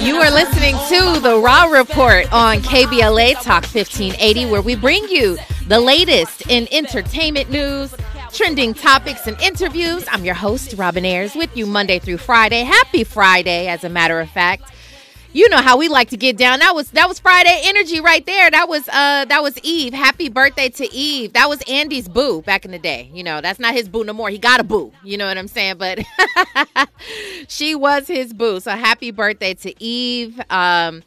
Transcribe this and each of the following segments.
You are listening to the Raw Report on KBLA Talk 1580, where we bring you the latest in entertainment news, trending topics, and interviews. I'm your host, Robin Ayers, with you Monday through Friday. Happy Friday, as a matter of fact you know how we like to get down. That was that was Friday energy right there. That was uh that was Eve. Happy birthday to Eve. That was Andy's boo back in the day. You know, that's not his boo no more. He got a boo. You know what I'm saying? But she was his boo. So happy birthday to Eve. Um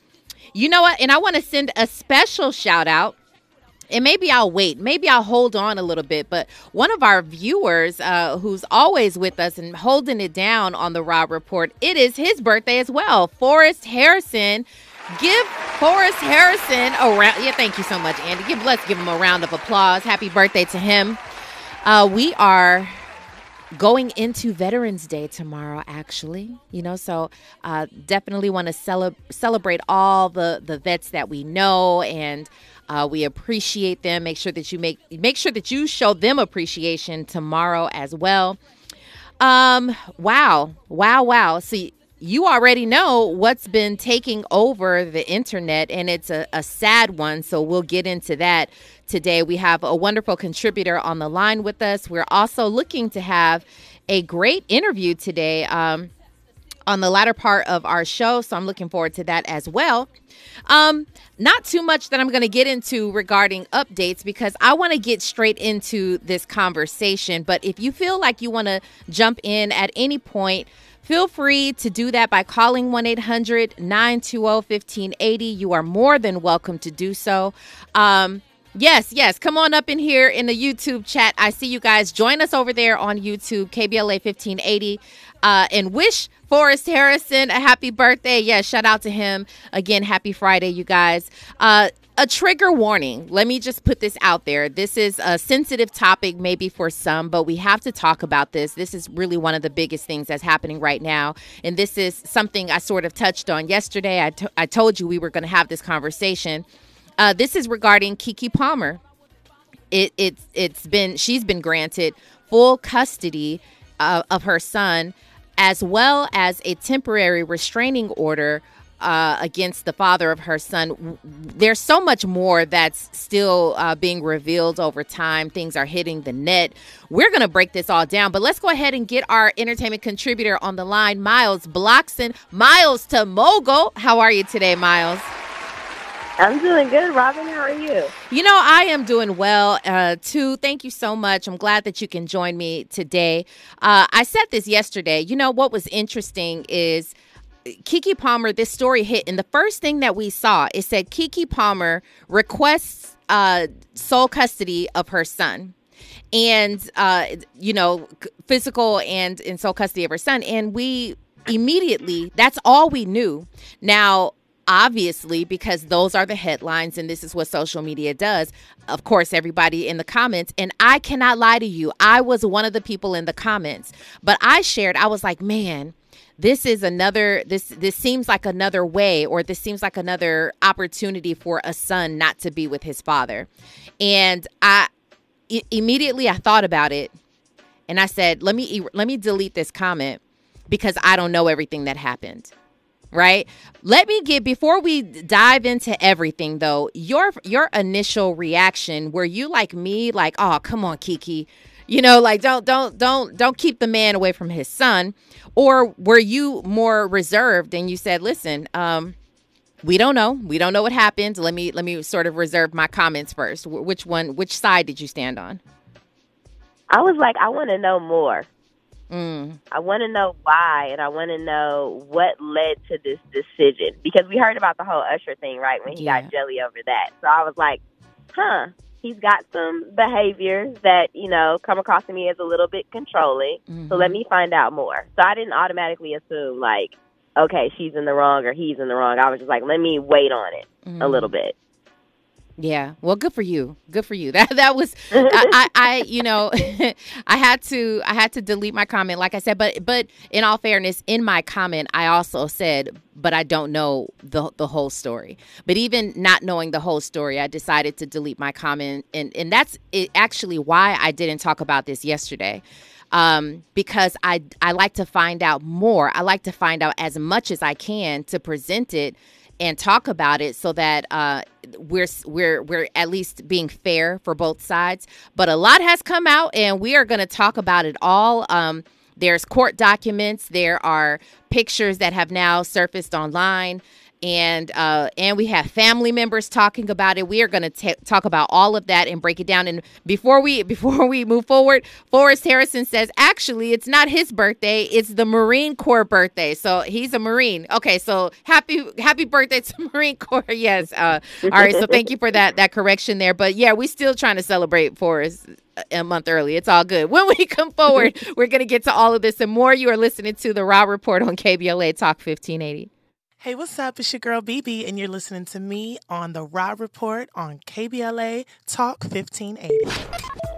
you know what? And I want to send a special shout out and maybe I'll wait. Maybe I'll hold on a little bit. But one of our viewers, uh, who's always with us and holding it down on the Rob Report, it is his birthday as well. Forrest Harrison. Give Forrest Harrison a round. Yeah, thank you so much, Andy. Give let's give him a round of applause. Happy birthday to him. Uh, we are going into Veterans Day tomorrow, actually. You know, so uh, definitely want to cele- celebrate all the the vets that we know and uh, we appreciate them. Make sure that you make make sure that you show them appreciation tomorrow as well. Um, wow, wow, wow. See, you already know what's been taking over the internet, and it's a, a sad one. So we'll get into that today. We have a wonderful contributor on the line with us. We're also looking to have a great interview today. Um, on the latter part of our show. So I'm looking forward to that as well. Um, not too much that I'm going to get into regarding updates because I want to get straight into this conversation. But if you feel like you want to jump in at any point, Feel free to do that by calling 1 800 920 1580. You are more than welcome to do so. Um, Yes, yes. Come on up in here in the YouTube chat. I see you guys. Join us over there on YouTube, KBLA 1580, uh, and wish Forrest Harrison a happy birthday. Yeah, shout out to him. Again, happy Friday, you guys. Uh, a trigger warning. Let me just put this out there. This is a sensitive topic, maybe for some, but we have to talk about this. This is really one of the biggest things that's happening right now. And this is something I sort of touched on yesterday. I, I told you we were going to have this conversation. Uh, this is regarding Keke Palmer. It, it's it's been she's been granted full custody uh, of her son, as well as a temporary restraining order uh, against the father of her son. There's so much more that's still uh, being revealed over time. Things are hitting the net. We're going to break this all down, but let's go ahead and get our entertainment contributor on the line, Miles Bloxson. Miles to Mogul. How are you today, Miles? I'm doing good, Robin. How are you? You know, I am doing well uh, too. Thank you so much. I'm glad that you can join me today. Uh, I said this yesterday. You know, what was interesting is Keke Palmer, this story hit, and the first thing that we saw it said Keke Palmer requests uh, sole custody of her son and uh, you know physical and in sole custody of her son and we immediately that's all we knew now obviously because those are the headlines and this is what social media does. Of course everybody in the comments and i cannot lie to you i was one of the people in the comments but i shared i was like man this is another this this seems like another way or this seems like another opportunity for a son not to be with his father. And I immediately i thought about it and i said let me let me delete this comment because i don't know everything that happened right? Let me get before we dive into everything though your your initial reaction were you like me like oh come on Keke." you know like don't don't don't don't keep the man away from his son? Or were you more reserved and you said listen um we don't know. We don't know what happened. Let me let me sort of reserve my comments first. Which one which side did you stand on? I was like i want to know more Mm. I want to know why, and I want to know what led to this decision because we heard about the whole Usher thing, right? When he yeah. got jelly over that, so I was like, "Huh." He's got some behaviors that you know come across to me as a little bit controlling. Mm-hmm. So let mm-hmm. me find out more. So I didn't automatically assume like, okay, she's in the wrong or he's in the wrong. I was just like, let me wait on it mm-hmm. a little bit. Yeah. Well, good for you. Good for you. That that was I, I, I you know I had to I had to delete my comment like I said, but but in all fairness, in my comment I also said, but I don't know the the whole story. But even not knowing the whole story, I decided to delete my comment and and that's it, actually why I didn't talk about this yesterday. um, because I I like to find out more. I like to find out as much as I can to present it and talk about it so that uh, we're we're we're at least being fair for both sides. But a lot has come out, and we are going to talk about it all. Um, there's court documents. There are pictures that have now surfaced online and uh, and we have family members talking about it. We are going to talk about all of that and break it down. And before we before we move forward, Forrest Harrison says actually it's not his birthday; it's the Marine Corps birthday. So he's a Marine. Okay, so happy happy birthday to Marine Corps. Yes. Uh, all right. So thank you for that that correction there. But yeah, we still trying to celebrate Forrest a month early. It's all good. When we come forward, we're going to get to all of this and more. You are listening to the Raw Report on KBLA Talk 1580. Hey, what's up? It's your girl BB, and you're listening to me on the Raw Report on KBLA Talk 1580.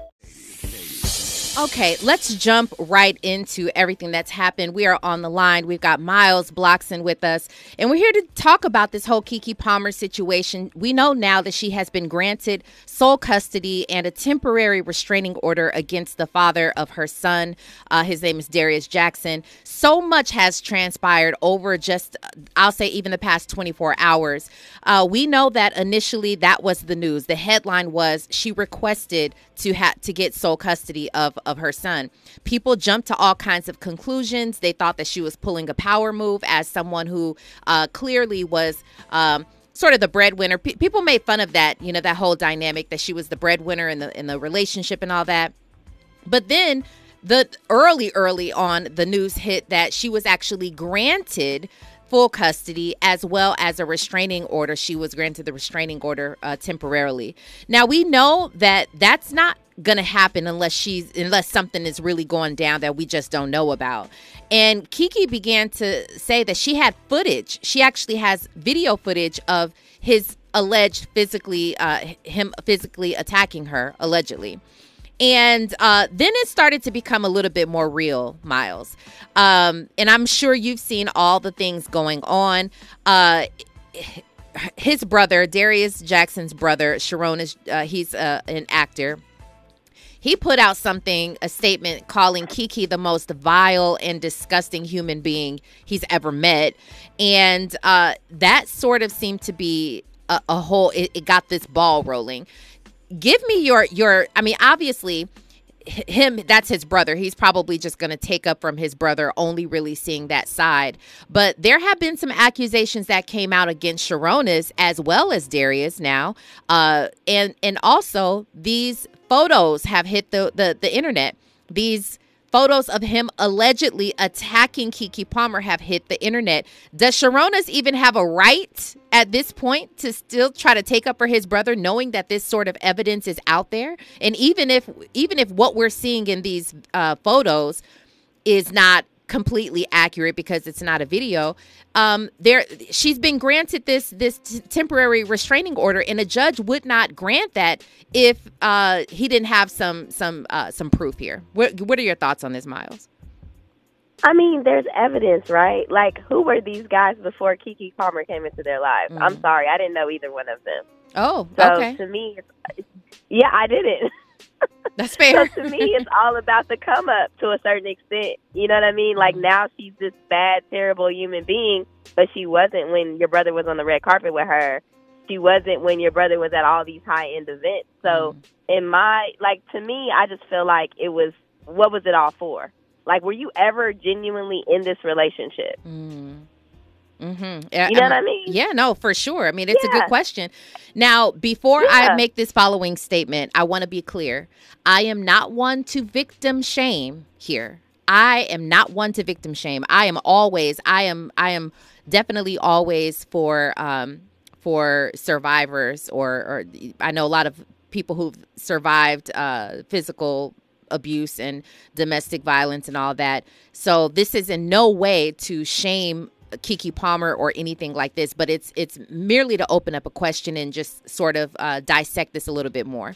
Okay, let's jump right into everything that's happened. We are on the line. We've got Miles Bloxson with us, and we're here to talk about this whole Keke Palmer situation. We know now that she has been granted sole custody and a temporary restraining order against the father of her son. Uh, his name is Darius Jackson. So much has transpired over just, I'll say, even the past 24 hours. Uh, we know that initially that was the news. The headline was she requested to have to get sole custody of of her son. People jumped to all kinds of conclusions. They thought that she was pulling a power move as someone who uh, clearly was. Um, sort of the breadwinner. P- people made fun of that, you know, that whole dynamic that she was the breadwinner in the in the relationship and all that. But then the early early on the news hit that she was actually granted full custody as well as a restraining order. She was granted the restraining order uh, temporarily. Now we know that that's not going to happen unless she's unless something is really going down that we just don't know about. And Keke began to say that she had footage. She actually has video footage of his alleged physically uh, him physically attacking her allegedly. And uh, then it started to become a little bit more real, Miles. Um, and I'm sure you've seen all the things going on. Uh, his brother, Darius Jackson's brother, Sharon is uh, he's uh, an actor. He put out something, a statement calling Keke the most vile and disgusting human being he's ever met, and uh, that sort of seemed to be a, a whole. It, it got this ball rolling give me your your i mean obviously him that's his brother. He's probably just going to take up from his brother only really seeing that side. But there have been some accusations that came out against Sarunas as well as darius now. Uh and and also these photos have hit the the, the internet. These Photos of him allegedly attacking Keke Palmer have hit the internet. Does Sarunas even have a right at this point to still try to take up for his brother, knowing that this sort of evidence is out there? And even if even if what we're seeing in these uh, photos is not completely accurate because it's not a video. Um, there, she's been granted this this t- temporary restraining order, and a judge would not grant that if uh, he didn't have some some uh, some proof here. What What are your thoughts on this, Miles? I mean, there's evidence, right? Like, who were these guys before Keke Palmer came into their lives? Mm. I'm sorry, I didn't know either one of them. Oh, so okay. to me, yeah, I didn't. That's fair. so to me, it's all about the come up to a certain extent. You know what I mean? Like now she's this bad, terrible human being, but she wasn't when your brother was on the red carpet with her. She wasn't when your brother was at all these high end events. So mm. in my like to me, I just feel like it was what was it all for? Like, were you ever genuinely in this relationship? Mm. Mm-hmm. You know what I mean? Yeah, no, for sure. I mean, it's yeah. a good question. Now, before yeah. I make this following statement, I want to be clear. I am not one to victim shame here. I am not one to victim shame. I am always, I am, I am definitely always for, um, for survivors or, or I know a lot of people who've survived uh, physical abuse and domestic violence and all that. So this is in no way to shame Keke Palmer or anything like this, but it's it's merely to open up a question and just sort of uh, dissect this a little bit more.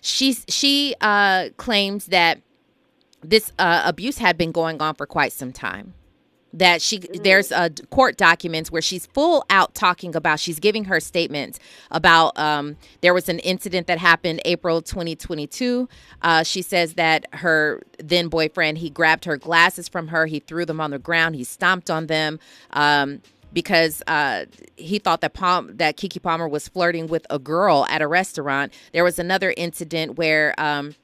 She she uh, claims that this uh, abuse had been going on for quite some time. That she mm. there's a court documents where she's full out talking about she's giving her statements about um, there was an incident that happened April 2022. Uh, she says that her then boyfriend he grabbed her glasses from her, he threw them on the ground, he stomped on them. Um, because uh, he thought that Palm that Keke Palmer was flirting with a girl at a restaurant. There was another incident where um,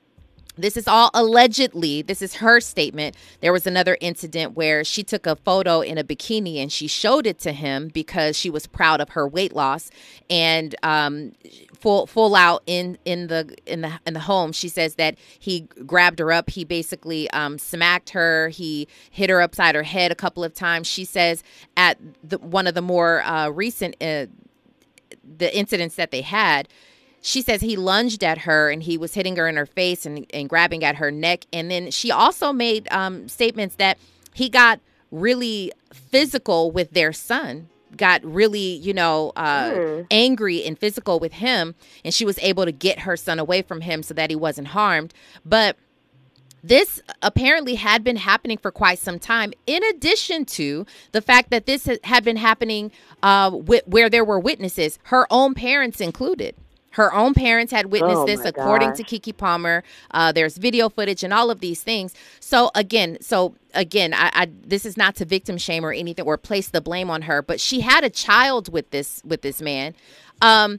this is all allegedly. This is her statement. There was another incident where she took a photo in a bikini and she showed it to him because she was proud of her weight loss. And um, full full out in in the in the in the home, she says that he grabbed her up. He basically um, smacked her. He hit her upside her head a couple of times. She says at the, one of the more uh, recent uh, the incidents that they had she says he lunged at her and he was hitting her in her face and, and grabbing at her neck. And then she also made um, statements that he got really physical with their son got really, you know, uh, mm. angry and physical with him, and she was able to get her son away from him so that he wasn't harmed. But this apparently had been happening for quite some time, in addition to the fact that this had been happening uh, with, where there were witnesses, her own parents included. Her own parents had witnessed oh this, according gosh. to Keke Palmer. Uh, there's video footage and all of these things. So again, so again, I, I, this is not to victim shame or anything or place the blame on her, but she had a child with this with this man. Um,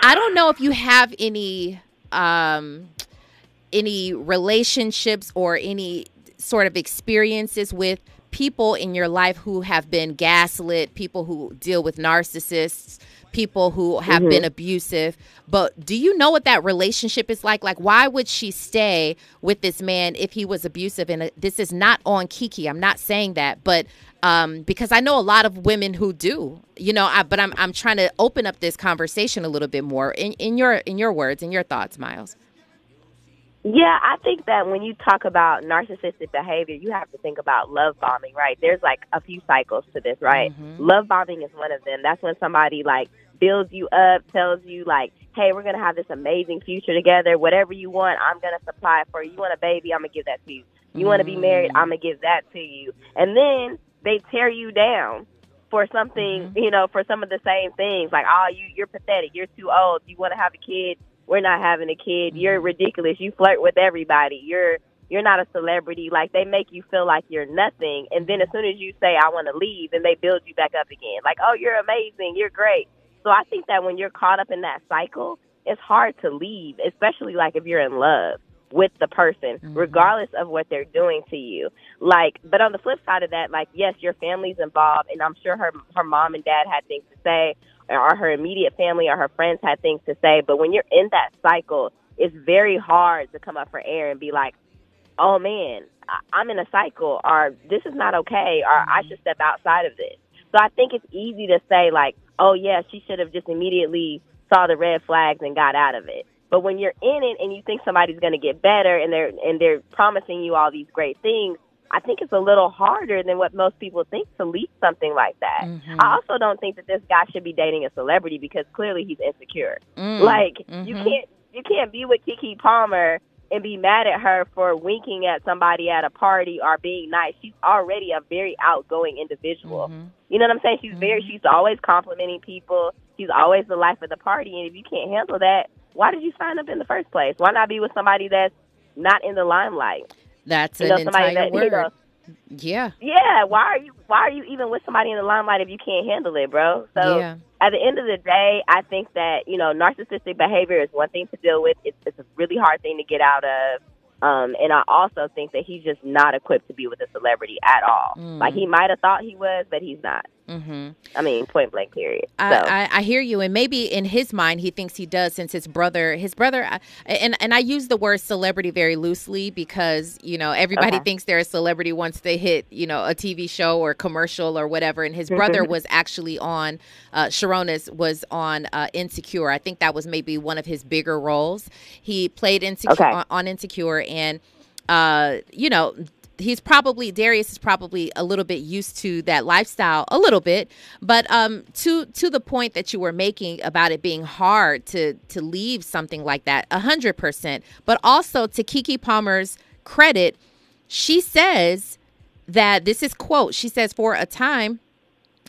I don't know if you have any um, any relationships or any sort of experiences with people in your life who have been gaslit, people who deal with narcissists people who have mm-hmm. been abusive. But do you know what that relationship is like? Like, why would she stay with this man if he was abusive? And uh, this is not on Keke. I'm not saying that, but um, because I know a lot of women who do, you know. I, but I'm I'm trying to open up this conversation a little bit more in, in your in your words in your thoughts, Miles. Yeah, I think that when you talk about narcissistic behavior, you have to think about love bombing, right? There's like a few cycles to this, right? Mm-hmm. Love bombing is one of them. That's when somebody like builds you up, tells you like, "Hey, we're gonna have this amazing future together. Whatever you want, I'm gonna supply it for you. You want a baby, I'm gonna give that to you. You mm want to be married, I'm gonna give that to you." And then they tear you down for something, mm-hmm. you know, for some of the same things, like, "Oh, you you're pathetic. You're too old. You want to have a kid." We're not having a kid. Mm-hmm. You're ridiculous. You flirt with everybody. You're you're not a celebrity. Like they make you feel like you're nothing, and then as soon as you say I want to leave, then they build you back up again. Like, oh, you're amazing. You're great. So I think that when you're caught up in that cycle, it's hard to leave, especially like if you're in love with the person, mm-hmm. regardless of what they're doing to you. Like, but on the flip side of that, like, yes, your family's involved, and I'm sure her her mom and dad had things to say, or her immediate family or her friends had things to say. But when you're in that cycle, it's very hard to come up for air and be like, "Oh man, I'm in a cycle," or "This is not okay," or "I should step outside of this." So I think it's easy to say like, oh yeah, she should have just immediately saw the red flags and got out of it. But when you're in it and you think somebody's going to get better and they're and they're promising you all these great things, I think it's a little harder than what most people think to leave something like that. Mm-hmm. I also don't think that this guy should be dating a celebrity because clearly he's insecure. Mm-hmm. Like mm-hmm. you can't you can't be with Keke Palmer and be mad at her for winking at somebody at a party or being nice. She's already a very outgoing individual. Mm-hmm. You know what I'm saying? She's mm-hmm. very she's always complimenting people. She's always the life of the party and if you can't handle that, why did you sign up in the first place? Why not be with somebody that's not in the limelight? That's you know, an entire that, word. You know, yeah. Yeah. Why are you Why are you even with somebody in the limelight if you can't handle it, bro? So yeah. at the end of the day, I think that you know narcissistic behavior is one thing to deal with. It's, it's a really hard thing to get out of. Um, and I also think that he's just not equipped to be with a celebrity at all. Mm. Like he might have thought he was, but he's not. Mm-hmm. I mean, point blank, period. I. I, I, hear you, and maybe in his mind he thinks he does, since his brother, his brother, and and I use the word celebrity very loosely because you know everybody okay. thinks they're a celebrity once they hit you know a TV show or commercial or whatever. And his brother was actually on uh, Sarunas was on uh, Insecure. I think that was maybe one of his bigger roles. He played Insecure okay. on, on Insecure, and uh, you know, he's probably Darius is probably a little bit used to that lifestyle a little bit but um to to the point that you were making about it being hard to to leave something like that a hundred percent but also to Keke Palmer's credit she says that this is quote. She says, "For a time."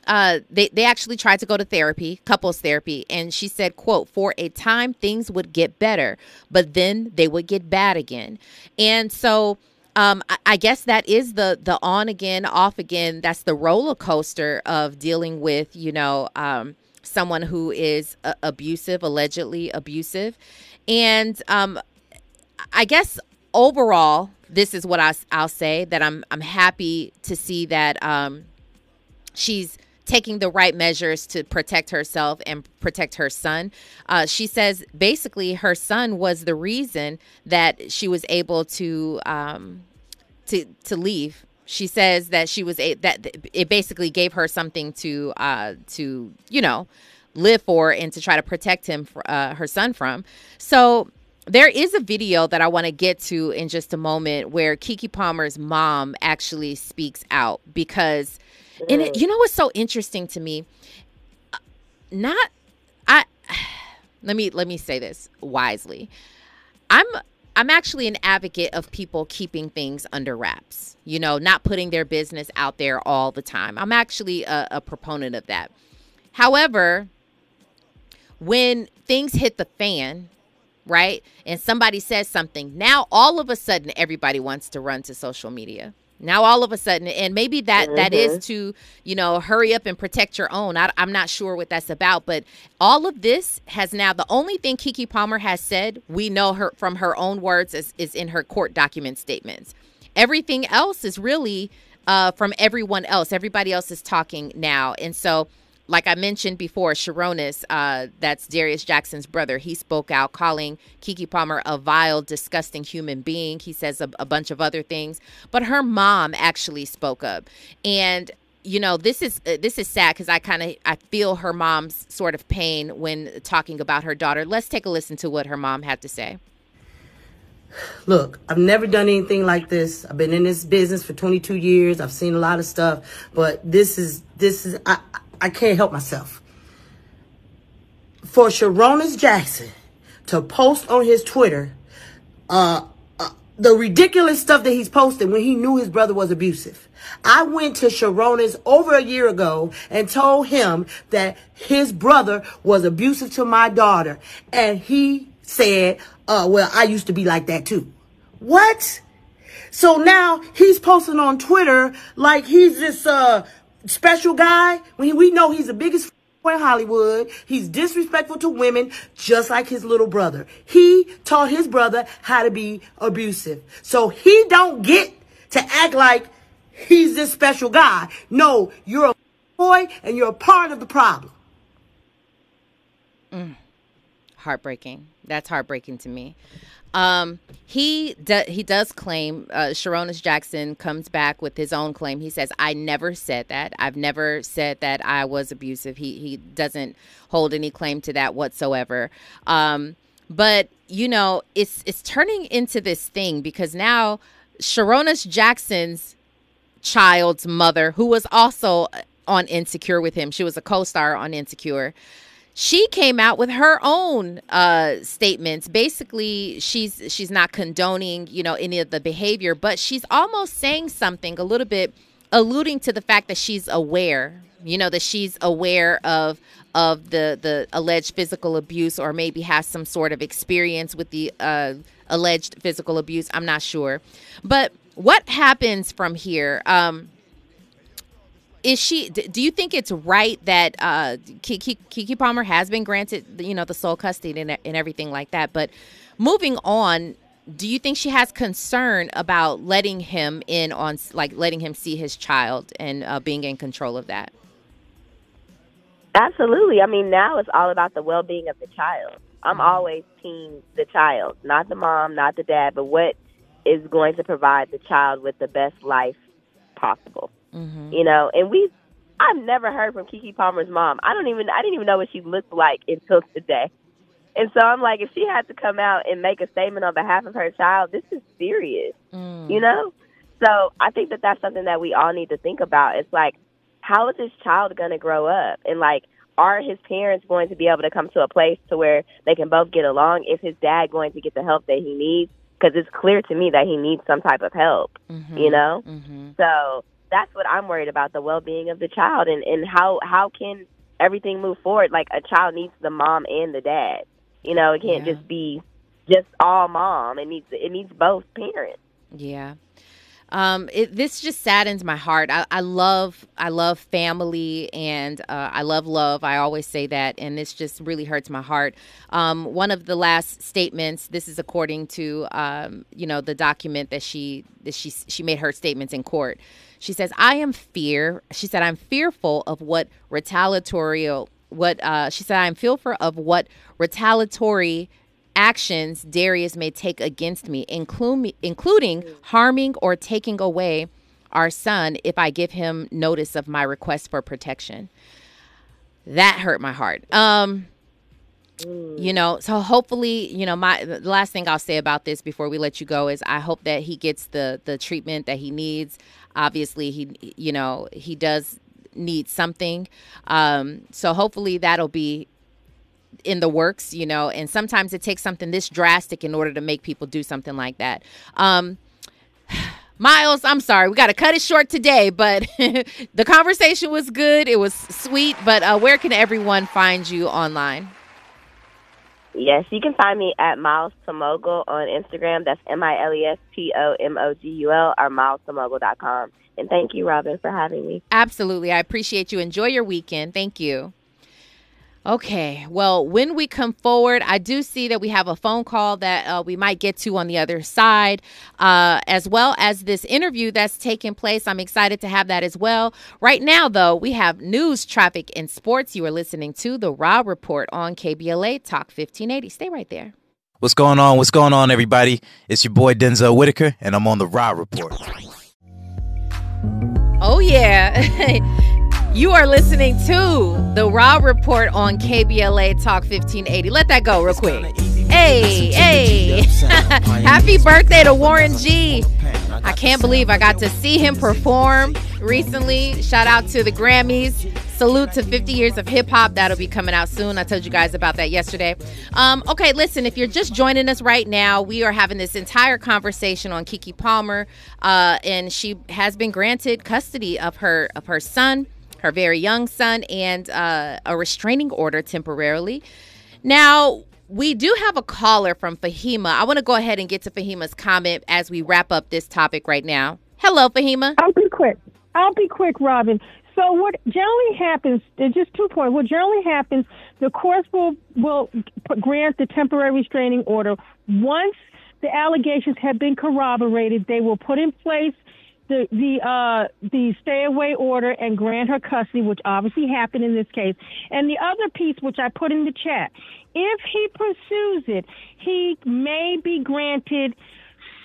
Uh, they, they actually tried to go to therapy, couples therapy, and she said, quote, for a time things would get better, but then they would get bad again. And so um, I, I, guess that is the the on again, off again. That's the roller coaster of dealing with, you know, um, someone who is uh, abusive, allegedly abusive, and um, I guess overall, this is what I, I'll say that I'm I'm happy to see that um, she's taking the right measures to protect herself and protect her son. Uh, she says basically her son was the reason that she was able to um, to to leave. She says that she was a that it basically gave her something to uh to you know live for and to try to protect him uh, her son from. So there is a video that I want to get to in just a moment where Kiki Palmer's mom actually speaks out because and it, you know what's so interesting to me not I let me let me say this wisely. I'm I'm actually an advocate of people keeping things under wraps, you know, not putting their business out there all the time. I'm actually a, a proponent of that. However, when things hit the fan, right, and somebody says something, now all of a sudden everybody wants to run to social media. Now all of a sudden, and maybe that, mm-hmm. that is mm-hmm. to you know hurry up and protect your own. I, I'm not sure what that's about, but all of this has now the only thing Keke Palmer has said we know her from her own words is, is in her court document statements. Everything else is really uh, from everyone else. Everybody else is talking now, and so like I mentioned before, Sarunas, uh, that's Darius Jackson's brother, he spoke out calling Keke Palmer a vile, disgusting human being. He says a, a bunch of other things, but her mom actually spoke up, and you know this is uh, this is sad because I kind of I feel her mom's sort of pain when talking about her daughter. Let's take a listen to what her mom had to say. Look, I've never done anything like this. I've been in this business for 22 years. I've seen a lot of stuff, but this is this is I I can't help myself. For Sarunas Jackson to post on his Twitter uh, uh, the ridiculous stuff that he's posted when he knew his brother was abusive. I went to Sarunas over a year ago and told him that his brother was abusive to my daughter. And he said, uh, well, I used to be like that too. What? So now he's posting on Twitter like he's this uh special guy when we know he's the biggest boy in Hollywood. He's disrespectful to women, just like his little brother. He taught his brother how to be abusive. So he don't get to act like he's this special guy. No, you're a boy and you're a part of the problem. Mm. Heartbreaking. That's heartbreaking to me. Um, he he does claim uh, Sarunas Jackson comes back with his own claim. He says, "I never said that. I've never said that I was abusive." He he doesn't hold any claim to that whatsoever. Um, but you know, it's it's turning into this thing because now Sarunas Jackson's child's mother, who was also on Insecure with him, she was a co-star on Insecure she came out with her own uh, statements. Basically, she's she's not condoning, you know, any of the behavior, but she's almost saying something a little bit alluding to the fact that she's aware, you know, that she's aware of of the the alleged physical abuse or maybe has some sort of experience with the uh, alleged physical abuse. I'm not sure. But what happens from here? Um, is she do you think it's right that uh Keke, Keke Palmer has been granted you know the sole custody and, and everything like that? But moving on do you think she has concern about letting him in on like letting him see his child and uh, being in control of that? Absolutely. I mean now it's all about the well-being of the child. I'm always team the child not the mom not the dad but what is going to provide the child with the best life possible Mm-hmm. You know, and we I've never heard from Keke Palmer's mom. I don't even I didn't even know what she looked like until today. And so I'm like, if she had to come out and make a statement on behalf of her child, this is serious, mm. you know? So I think that that's something that we all need to think about. It's like, how is this child going to grow up? And like, are his parents going to be able to come to a place to where they can both get along? Is his dad going to get the help that he needs? because it's clear to me that he needs some type of help. Mm-hmm. You know, mm-hmm. so that's what I'm worried about the well being of the child and and how how can everything move forward. Like a child needs the mom and the dad. You know, it can't yeah. just be just all mom. It needs it needs both parents. Yeah. Um, it, this just saddens my heart. I, I love, I love family, and uh, I love love. I always say that, and this just really hurts my heart. Um, one of the last statements. This is according to, um, you know, the document that she that she she made her statements in court. She says, "I am fear." She said, "I'm fearful of what retaliatory." What uh, she said, "I'm fearful of what retaliatory." Actions Darius may take against me, include, including harming or taking away our son if I give him notice of my request for protection. That hurt my heart. Um, you know, so hopefully, you know, my the last thing I'll say about this before we let you go is I hope that he gets the the treatment that he needs. Obviously, he you know, he does need something. Um, so hopefully that'll be in the works, you know, and sometimes it takes something this drastic in order to make people do something like that. Um, Miles, I'm sorry, we got to cut it short today, but the conversation was good. It was sweet, but uh, where can everyone find you online? Yes, you can find me at Miles Tomogul on Instagram. That's M I L E S T O M O G U L or milestomogul.com. And thank you, Robin, for having me. Absolutely. I appreciate you. Enjoy your weekend. Thank you. Okay. Well, when we come forward, I do see that we have a phone call that uh, we might get to on the other side, uh, as well as this interview that's taking place. I'm excited to have that as well. Right now, though, we have news, traffic, and sports. You are listening to the Raw Report on KBLA Talk 1580. Stay right there. What's going on? What's going on, everybody? It's your boy Denzel Whitaker, and I'm on the Raw Report. Oh, yeah. You are listening to the Raw Report on KBLA Talk 1580. Let that go real quick. Hey, hey. Happy birthday to Warren G. I can't believe I got to see him perform recently. Shout out to the Grammys. Salute to 50 years of hip hop. That'll be coming out soon. I told you guys about that yesterday. Um, okay, listen, if you're just joining us right now, we are having this entire conversation on Keke Palmer, uh, and she has been granted custody of her of her son her very young son, and uh, a restraining order temporarily. Now, we do have a caller from Fahima. I want to go ahead and get to Fahima's comment as we wrap up this topic right now. Hello, Fahima. I'll be quick. I'll be quick, Robin. So what generally happens, just two points. What generally happens, the courts will will grant the temporary restraining order once the allegations have been corroborated. They will put in place the the uh the stay away order and grant her custody, which obviously happened in this case. And the other piece, which I put in the chat, if he pursues it, he may be granted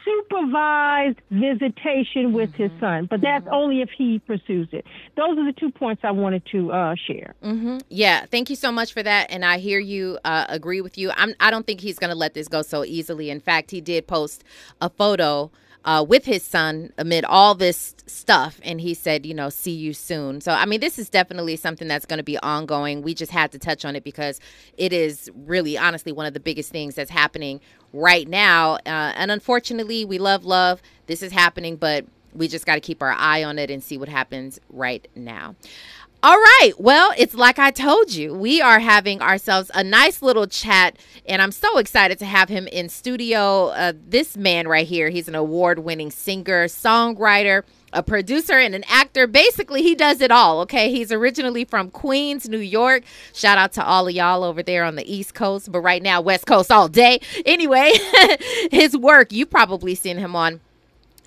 supervised visitation with mm-hmm. his son, but that's mm-hmm. only if he pursues it. Those are the two points I wanted to uh, share. Mm-hmm. Yeah, thank you so much for that, and I hear you uh, agree with you. I'm, I don't think he's going to let this go so easily. In fact, he did post a photo uh, with his son amid all this stuff. And he said, you know, see you soon. So, I mean, this is definitely something that's going to be ongoing. We just had to touch on it because it is really, honestly, one of the biggest things that's happening right now. Uh, and unfortunately, we love love. This is happening, but we just got to keep our eye on it and see what happens right now. All right. Well, it's like I told you, we are having ourselves a nice little chat, and I'm so excited to have him in studio. Uh, this man right here, he's an award winning singer, songwriter, a producer, and an actor. Basically, he does it all. Okay. He's originally from Queens, New York. Shout out to all of y'all over there on the East Coast, but right now, West Coast all day. Anyway, his work, you've probably seen him on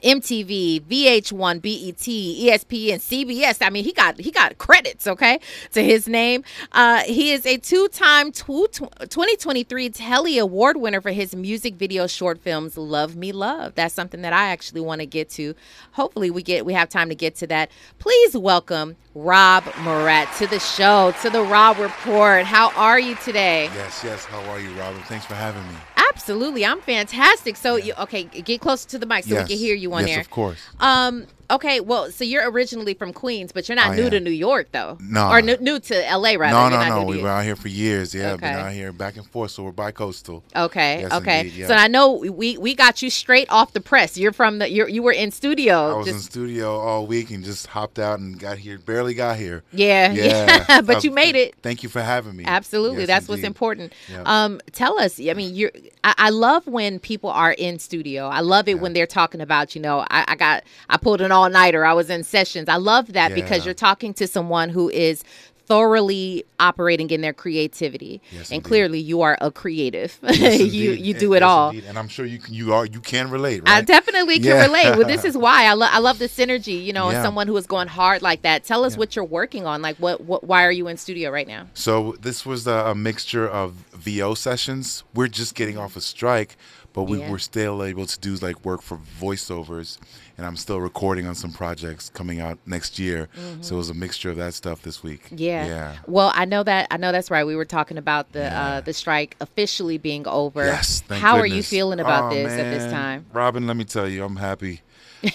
MTV, VH1, BET, ESPN, CBS. I mean, he got he got credits, okay, to his name. Uh, he is a two-time 2023 Telly Award winner for his music video short films "Love Me Love." That's something that I actually want to get to. Hopefully, we get we have time to get to that. Please welcome Rob Murat to the show, to the Rob Report. How are you today? Yes, yes. How are you, Robin? Thanks for having me. Absolutely, I'm fantastic. So, you, okay, get closer to the mic so yes. we can hear you on yes, there. Yes, of course. Um, Okay, well, so you're originally from Queens, but you're not Oh, new yeah. to New York, though. No. or new, new to LA, rather. no, no, no. We've been out here for years. Yeah, Okay. been out here back and forth. So we're bi-coastal. Okay, Yes, okay. indeed, yeah. So I know we we got you straight off the press. You're from the you you were in studio. I was in studio all week and just hopped out and got here. Barely got here. yeah, yeah, but Uh, you made it. Thank you for having me. Absolutely, Yes, that's what's important. Yeah. Um, tell us. I mean, you're. I, I love when people are in studio. I love it when they're talking about. You know, I, I got. I pulled an all nighter. I was in sessions. I love that because you're talking to someone who is thoroughly operating in their creativity, Yes, and indeed. clearly you are a creative. Yes, you you do it yes, all. indeed. And I'm sure you can. You are. You can relate, I definitely can Yeah. relate. Well, this is why I, lo- I love the synergy, you know, Yeah. someone who is going hard like that. Tell us what you're working on. Like, what, what, why are you in studio right now? So this was a, a mixture of VO sessions. We're just getting off a strike, but we Yeah. were still able to do like work for voiceovers, and I'm still recording on some projects coming out next year. So it was a mixture of that stuff this week. Mm-hmm. Yeah. Yeah. Well, I know that I know that's right. We were talking about the Yeah. uh, the strike officially being over. Yes. thank How are you feeling about Oh, this at this time? Robin? Let me tell you, I'm happy.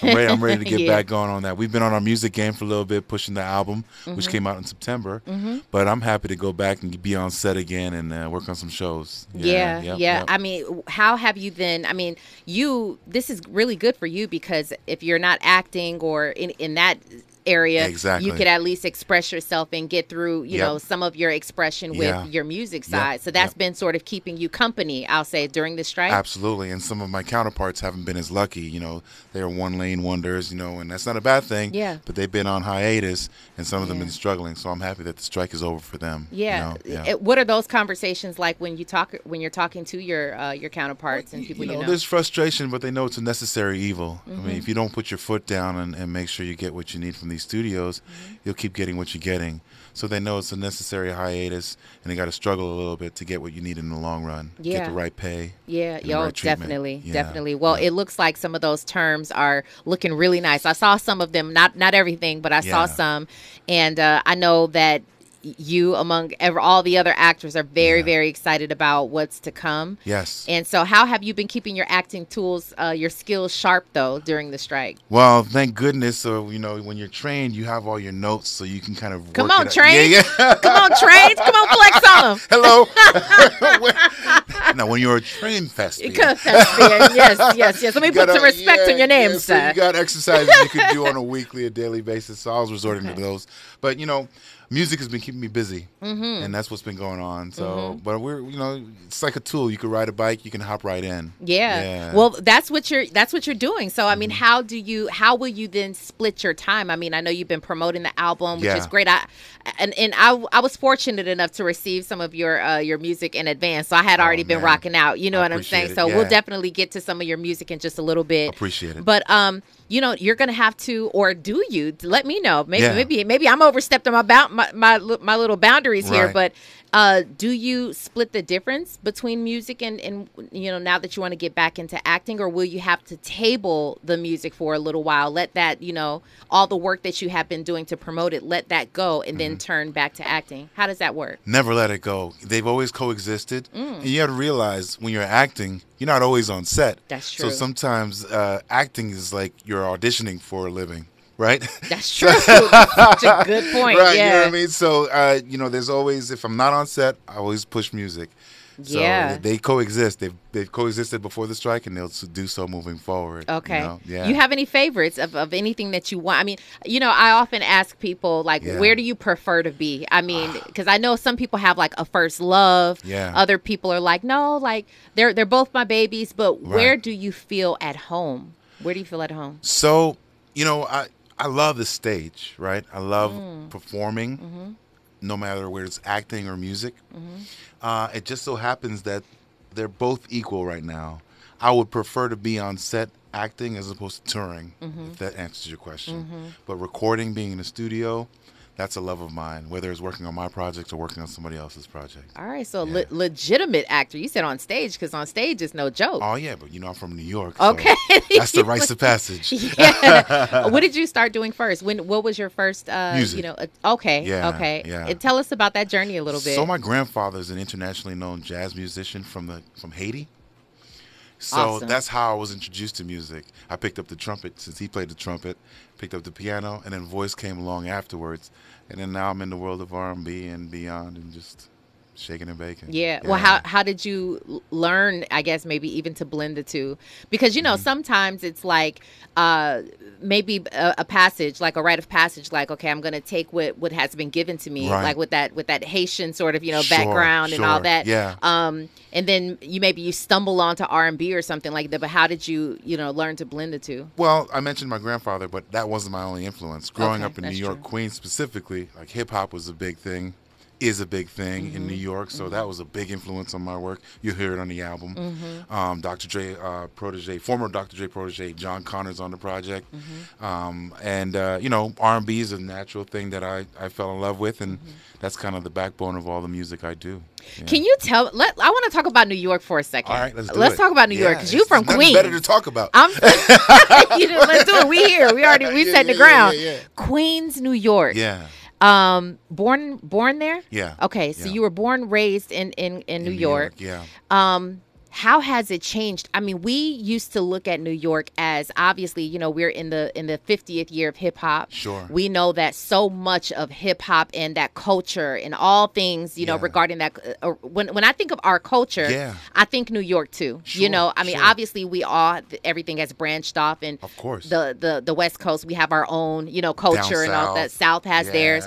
I'm ready, I'm ready to get Yeah. back going on that. We've been on our music game for a little bit, pushing the album, Mm-hmm. which came out in September. But I'm happy to go back and be on set again and uh, work on some shows. Yeah, yep, yeah. yep. I mean, how have you then? I mean, you. This is really good for you because if you're not acting or in in that area, Exactly. you could at least express yourself and get through, you Yep. know, some of your expression with Yeah. your music Yep, side. So that's yep. been sort of keeping you company. I'll say during the strike. Absolutely, and some of my counterparts haven't been as lucky. You know, they're one lane wonders. You know, and that's not a bad thing. Yeah. But they've been on hiatus, and some of them Yeah. been struggling. So I'm happy that the strike is over for them. you Yeah. know? yeah. Uh, What are those conversations like when you talk when you're talking to your uh, your counterparts and people you you know, know? there's frustration, but they know it's a necessary evil. I Mm-hmm. mean, if you don't put your foot down and, and make sure you get what you need from these studios, Mm-hmm. you'll keep getting what you're getting. So they know it's a necessary hiatus, and they got to struggle a little bit to get what you need in the long run. Yeah. Get the right pay. Yeah, yo, right definitely, Yeah, definitely. Well, yeah. it looks like some of those terms are looking really nice. I saw some of them, not not everything, but I saw some, and uh, I know that you, among ever, all the other actors, are very, Yeah. very excited about what's to come. Yes. And so, how have you been keeping your acting tools, uh, your skills sharp though during the strike? Well, thank goodness. So you know, when you're trained, you have all your notes, so you can kind of Come on, train. Yeah, yeah. Come on, trains, come on, flex on them. Hello. now, when you're a trained thespian, Yes, yes, yes. Let me you put gotta- some respect yeah, on your name, yeah, so you got exercises you could do on a weekly or daily basis. So I was resorting to those. But you know, music has been keeping me busy, Mm-hmm. and that's what's been going on. So, but we're you know, it's like a tool. You can ride a bike, you can hop right in. Yeah. Yeah. Mm-hmm. Well, that's what you're that's what you're doing. So I mean, how do you how will you then split your time? I mean, I know you've been promoting the album, which is great. I and and I I was fortunate enough to receive some of your uh, your music in advance. So I had Oh, already been rocking out. You know I what I'm saying? it. So we'll definitely get to some of your music in just a little bit. Appreciate it. But um, you know, you're gonna have to, or do you? Let me know. Maybe Yeah. maybe maybe I'm overstepped on my bound my, my my little boundaries here, but uh, do you split the difference between music and, and you know now that you want to get back into acting, or will you have to table the music for a little while? Let that you know all the work that you have been doing to promote it, let that go, and Mm-hmm. then turn back to acting. How does that work? Never let it go. They've always coexisted. Mm. And you have to realize when you're acting, you're not always on set. That's true So sometimes uh, acting is like you're auditioning for a living, right? That's true. Such a good point. right, yeah. you know what I mean? So, uh, you know, there's always, if I'm not on set, I always push music. So Yeah. they coexist. They've, they've coexisted before the strike and they'll do so moving forward. you Okay. know? Yeah. You have any favorites of, of anything that you want? I mean, you know, I often ask people, like, Yeah. where do you prefer to be? I mean, because I know some people have like a first love. Yeah. Other people are like, no, like they're they're both my babies, but where do you feel at home? Where do you feel at home? So, you know, I I love the stage, right? I love Mm. performing, Mm-hmm. no matter whether it's acting or music. Uh, it just so happens that they're both equal right now. I would prefer to be on set acting as opposed to touring, Mm-hmm. if that answers your question. But recording, being in the studio, that's a love of mine, whether it's working on my project or working on somebody else's project. All right, so le- legitimate actor. You said on stage because on stage is no joke. Oh yeah, but you know I'm from New York. so Okay. that's the rites of passage. yeah. what did you start doing first? When? What was your first? Uh, Music. You know. Uh, okay. Yeah, Okay. yeah. And tell us about that journey a little bit. So my grandfather is an internationally known jazz musician from the from Haiti, So Awesome. that's how I was introduced to music. I picked up the trumpet since he played the trumpet, picked up the piano, and then voice came along afterwards. And then now I'm in the world of R&B and beyond, and just shaking and baking. Yeah. Well, how how did you learn? I guess maybe even to blend the two, because you know Mm-hmm. sometimes it's like uh, maybe a, a passage, like a rite of passage, like okay, I'm going to take what what has been given to me, Right. like with that with that Haitian sort of you know Sure, background and all that. Yeah. Um, and then you maybe you stumble onto R and B or something like that. But how did you you know learn to blend the two? Well, I mentioned my grandfather, but that wasn't my only influence. Growing Okay, up in New York, true. Queens specifically, like hip hop was a big thing, is a big thing Mm-hmm. in New York. So that was a big influence on my work. You hear it on the album. Mm-hmm. Um, Dr. Dre uh, protege, former Dr. Dre protege, Jon Connor's on the project, Mm-hmm. um, and uh, you know R&B is a natural thing that I, I fell in love with, and that's kind of the backbone of all the music I do. Yeah. Can you tell? Let I want to talk about New York for a second. all right, let's do let's talk about New York because you it's- from Queens. Better to talk about. I'm. you know, let's do it. We here. We already we Yeah, set the yeah, ground. yeah, yeah. Queens, New York. yeah, Um, born born there. yeah. Okay, so Yeah. you were born raised in in in New, In York. Yeah. Um, how has it changed? I mean, we used to look at New York as obviously, you know, we're in the in the 50th year of hip hop. Sure. We know that so much of hip hop and that culture and all things, you know, regarding that. Uh, uh, when when I think of our culture, Yeah. I think New York too. sure, you know, I mean, sure. obviously we all everything has branched off, and Of course. the the the West Coast we have our own, you know, culture and all that. south. South has theirs,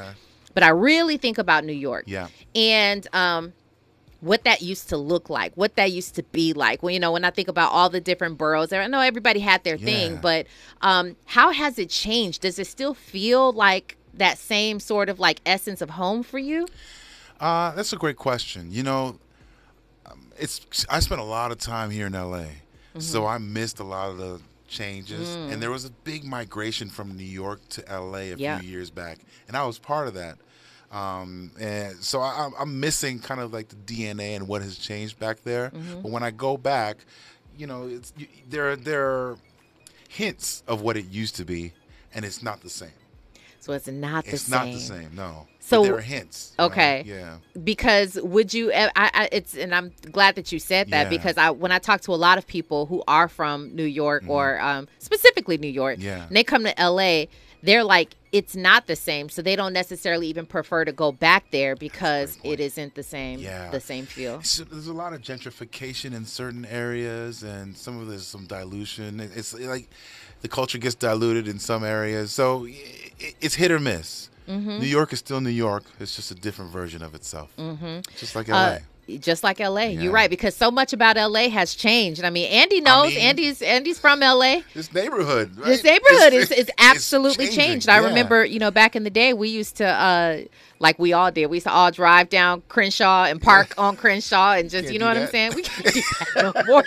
but I really think about New York Yeah. and um what that used to look like what that used to be like well you know when i think about all the different boroughs i know everybody had their thing but um how has it changed does it still feel like that same sort of like essence of home for you Uh, that's a great question. You know, um, it's I spent a lot of time here in LA, so I missed a lot of the changes. And there was a big migration from New York to LA a Yeah. few years back, and I was part of that. Um, and so I, I'm- I'm missing kind of like the DNA and what has changed back there. But when I go back, you know, it's you, there. There are hints of what it used to be, and it's not the same. so it's not the It's same It's not the same. No. So- but there are hints. know? Okay. Yeah. because would you I, I it's and i'm glad that you said that Yeah. because i when i talk to a lot of people who are from new york or um, specifically new york Mm-hmm. Yeah. and they come to la they're like it's not the same so they don't necessarily even prefer to go back there because it isn't the same Yeah. the same feel So there's a lot of gentrification in certain areas, and some of there's some dilution. It's like the culture gets diluted in some areas, so it's hit or miss. Mm-hmm. New York is still New York. It's just a different version of itself, mm-hmm. just like LA. Uh, just like LA, Yeah. you're right because so much about LA has changed. I mean, Andy knows. mean- Andy's Andy's from LA. this neighborhood, right? This neighborhood is, It's- is absolutely changing, changed. I yeah. remember, you know, back in the day, we used to, uh, like we all did, we used to all drive down Crenshaw and park on Crenshaw and just, Can't you know what I'm saying? We can't do that no more.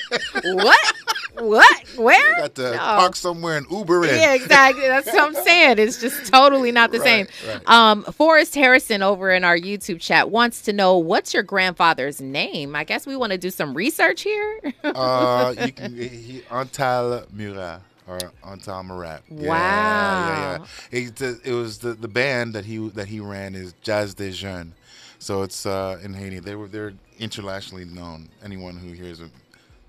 what? What? Where? You got to No. park somewhere and Uber in. Yeah, exactly. That's what I'm saying. It's just totally not the Right, same. right. Um, Forrest Harrison over in our YouTube chat wants to know what's your grandfather's name. I guess we want to do some research here. uh, you can he, Antal Murat or Antal Murat. Yeah, Wow. Yeah, yeah. It, it was the, the band that he that he ran is Jazz des Jeunes. So it's uh, in Haiti. They were they're internationally known. Anyone who hears it,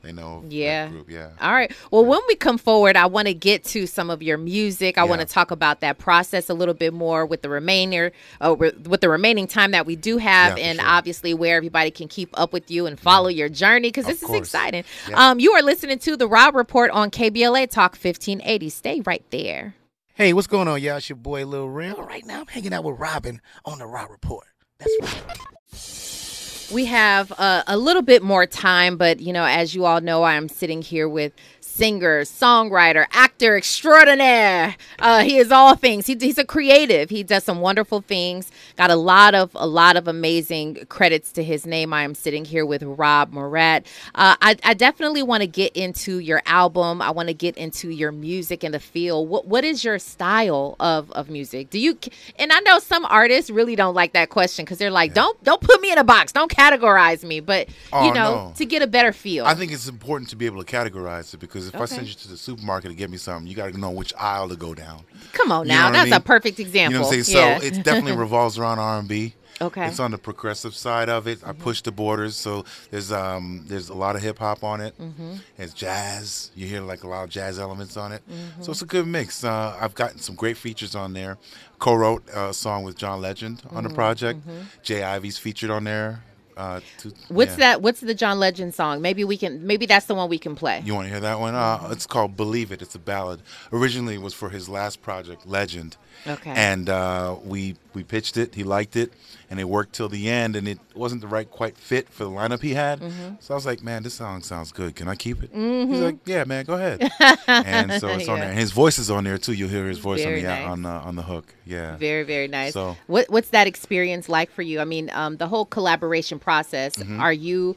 they know Yeah. that group. Yeah. All right. Well, when we come forward, I want to get to some of your music. I want to talk about that process a little bit more with the remainder, uh, with with the remaining time that we do have, Yeah, and sure. obviously where everybody can keep up with you and follow your journey because Of this is exciting. Yeah. Um, you are listening to the Rob Report on KBLA Talk 1580. Stay right there. Hey, what's going on, y'all? It's your boy Lil Rim. Right now, I'm hanging out with Robin on the Rob Report. That's right. We have uh, a little bit more time, but you know, as you all know, I am sitting here with singer, songwriter, actor extraordinaire. Uh, he is all things. He, he's a creative. He does some wonderful things. Got a lot of a lot of amazing credits to his name. I am sitting here with Rob Murat. Uh, I, I definitely want to get into your album. I want to get into your music and the feel. What what is your style of of music? Do you? And I know some artists really don't like that question because they're like, don't don't put me in a box. Don't categorize me. But you Oh, know, no. to get a better feel. I think it's important to be able to categorize it because Because if I send you to the supermarket to get me something, you got to know which aisle to go down. Come on You know now, what I that's a perfect example. You know what I'm saying? Yeah. So it definitely revolves around R and B. Okay. Mm-hmm. It's on the progressive side of it. I push the borders, so there's um there's a lot of hip hop on it. Mm-hmm. It's jazz. You hear like a lot of jazz elements on it. Mm-hmm. So it's a good mix. Uh, I've gotten some great features on there. Co-wrote a song with John Legend on Mm-hmm. the project. J. Ivy's featured on there. Uh, to, What's yeah. that? What's the John Legend song? Maybe we can. Maybe that's the one we can play. You want to hear that one? Uh, it's called "Believe It." It's a ballad. Originally, it was for his last project, Legend. Okay. And uh, we we pitched it. He liked it, and it worked till the end. And it wasn't the right quite fit for the lineup he had. Mm-hmm. So I was like, "Man, this song sounds good. Can I keep it?" He's like, "Yeah, man, go ahead." and so it's on there. And his voice is on there too. You'll hear his voice Very on the nice. on the on the hook. Yeah. Very, very nice. So- what what's that experience like for you? I mean, um, the whole collaboration process. Mm-hmm. Are you?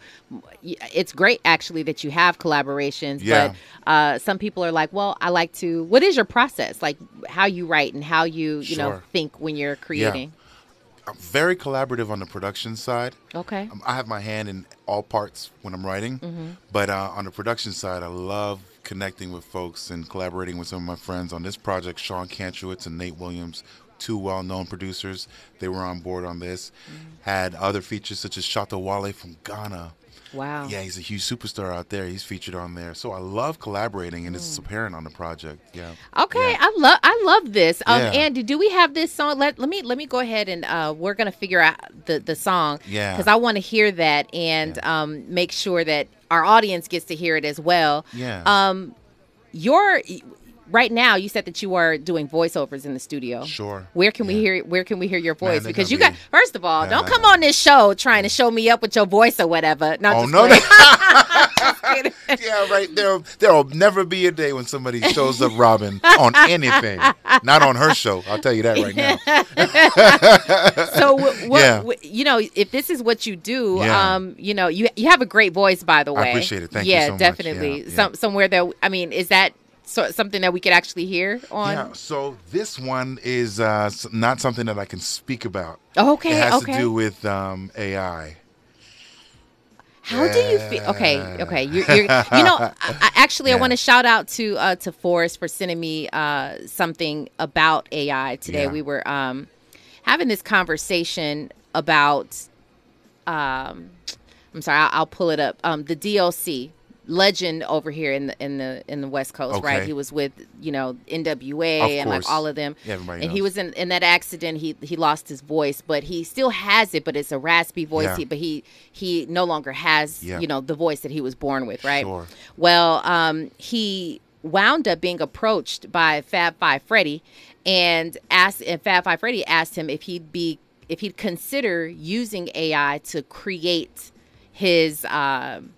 It's great actually that you have collaborations, Yeah. but uh, some people are like, well, I like to. What is your process? Like how you write and how you you know think when you're creating. I'm very collaborative on the production side. Okay. Um, I have my hand in all parts when I'm writing, Mm-hmm. but uh, on the production side, I love connecting with folks and collaborating with some of my friends on this project. Sean Kantrowitz and Nate Williams, two well-known producers, they were on board on this. Mm-hmm. Had other features such as Shatta Wale from Ghana. Wow. Yeah, he's a huge superstar out there. He's featured on there, so I love collaborating, and Mm. it's apparent on the project. Yeah. Okay, Yeah. I love I love this. Um, Yeah. Andy, do we have this song? Let let me let me go ahead and uh, we're gonna figure out the the song. Yeah. Because I want to hear that and um, make sure that our audience gets to hear it as well. Yeah. Um, your right now, you said that you are doing voiceovers in the studio. Sure. Where can we Yeah. hear? Where can we hear your voice? because you got first of all, don't come on this show trying to show me up with your voice or whatever. No, Oh no! kidding. yeah, right. There, there'll never be a day when somebody shows up Robin on anything. Not on her show. I'll tell you that right now. so wh- what, Yeah. wh- you know if this is what you do Yeah. um you know you you have a great voice by the I way appreciate it. Thank you yeah so much. definitely Yeah, yeah. some somewhere that i mean is that so, something that we could actually hear on Yeah. So this one is uh, not something that I can speak about. okay it has okay to do with um, AI. how do you feel okay okay you're, you're, you know I, actually i want to shout out to uh to forrest for sending me uh something about ai today Yeah. we were um having this conversation about um i'm sorry i'll, I'll pull it up um the D.O.C. legend over here in the in the in the west coast right? He was with you know nwa Of and like all of them. Everybody and he was in in that accident he he lost his voice but he still has it but it's a raspy voice. Yeah. he, but he he no longer has Yeah. you know the voice that he was born with right? Sure. well um he wound up being approached by fab five freddy and asked and fab five freddy asked him if he'd be if he'd consider using ai to create his um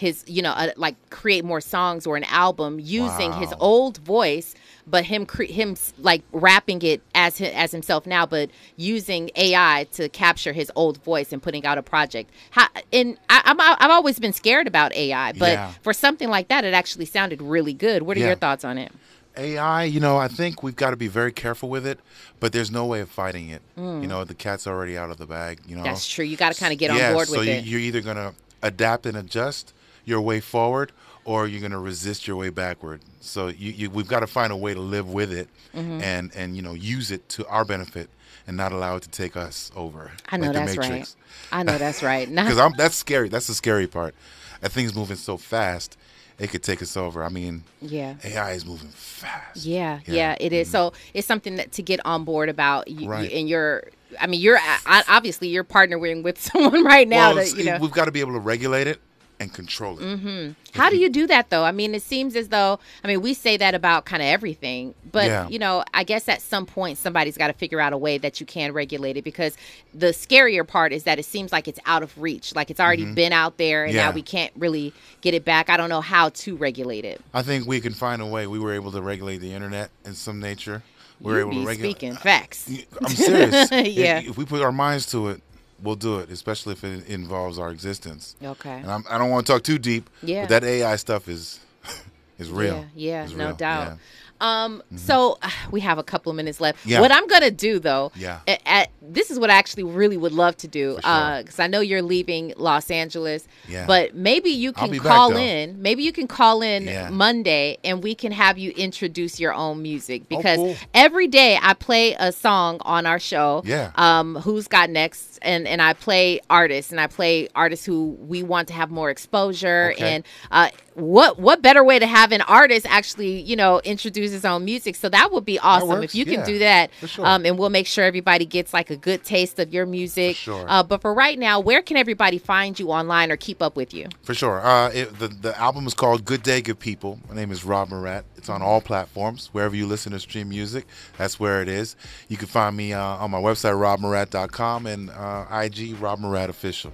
his you know uh, like create more songs or an album using his old voice but him cre- him like rapping it as as himself now but using AI to capture his old voice and putting out a project How, and I, I'm I've always been scared about AI but Yeah. for something like that it actually sounded really good what are Yeah. your thoughts on it AI, you know, I think we've got to be very careful with it, but there's no way of fighting it. You know, the cat's already out of the bag. You know, Mm. that's true you got to kind of get yeah, on board so with you, it you're either gonna adapt and adjust your way forward, or you're gonna resist your way backward. So you, you we've got to find a way to live with it, Mm-hmm. and and you know use it to our benefit, and not allow it to take us over. I know like that's right. I know that's right Because I'm that's scary. That's the scary part. That thing's moving so fast, it could take us over. I mean, yeah AI is moving fast. Yeah, yeah, it is. So it's something that to get on board about. You, Mm-hmm. Right. you, and you're, I mean, you're I, obviously you're partnering with someone right now. well, to, you know, we've got to be able to regulate it and control it. Mm-hmm. how do you do that though? I mean, it seems as though I mean we say that about kind of everything, but Yeah. you know, I guess at some point somebody's got to figure out a way that you can regulate it because the scarier part is that it seems like it's out of reach, like it's already been out there and now Mm-hmm. We can't really get it back. I don't know how to regulate it. I think we can find a way. We were able to regulate the internet in some nature. We're You able to regulate. speaking facts. I'm serious. Yeah. If, if we put our minds to it, we'll do it, especially if it involves our existence. Okay. And I'm, I don't want to talk too deep. Yeah. But that AI stuff is is real. Yeah, yeah, no real. doubt. Yeah. Um, so uh, we have a couple of minutes left. Yeah. What I'm gonna do though, Yeah. a- at, this is what I actually really would love to do, For sure. because I know you're leaving Los Angeles. Yeah. But maybe you can be back, call in. Maybe you can call in Yeah. Monday, and we can have you introduce your own music because Oh, cool. every day I play a song on our show. Yeah. Um, who's got next? And and I play artists, and I play artists who we want to have more exposure. Okay. And uh, what what better way to have an artist actually, you know, introduce his own music? So that would be awesome if you can yeah, do that. for sure. Um, and we'll make sure everybody gets like a good taste of your music. For sure. Uh, but for right now, where can everybody find you online or keep up with you? For sure. Uh, it, the the album is called Good Day, Good People. My name is Rob Murat. It's on all platforms. Wherever you listen to stream music, that's where it is. You can find me uh, on my website, robmurat.com, and uh, IG, Rob Murat Official.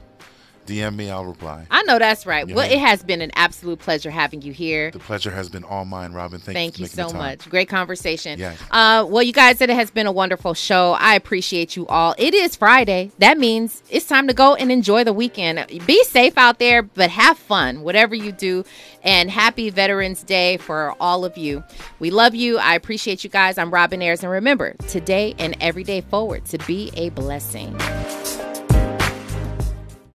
DM me, I'll reply. I know that's right. You Well, know. it has been an absolute pleasure having you here. The pleasure has been all mine, Robin. Thank, Thank you, you so the time. much. Great conversation. Yes. Uh, well, you guys said it has been a wonderful show. I appreciate you all. It is Friday. That means it's time to go and enjoy the weekend. Be safe out there, but have fun, whatever you do. And happy Veterans Day for all of you. We love you. I appreciate you guys. I'm Robin Ayers. And remember, today and every day forward to be a blessing.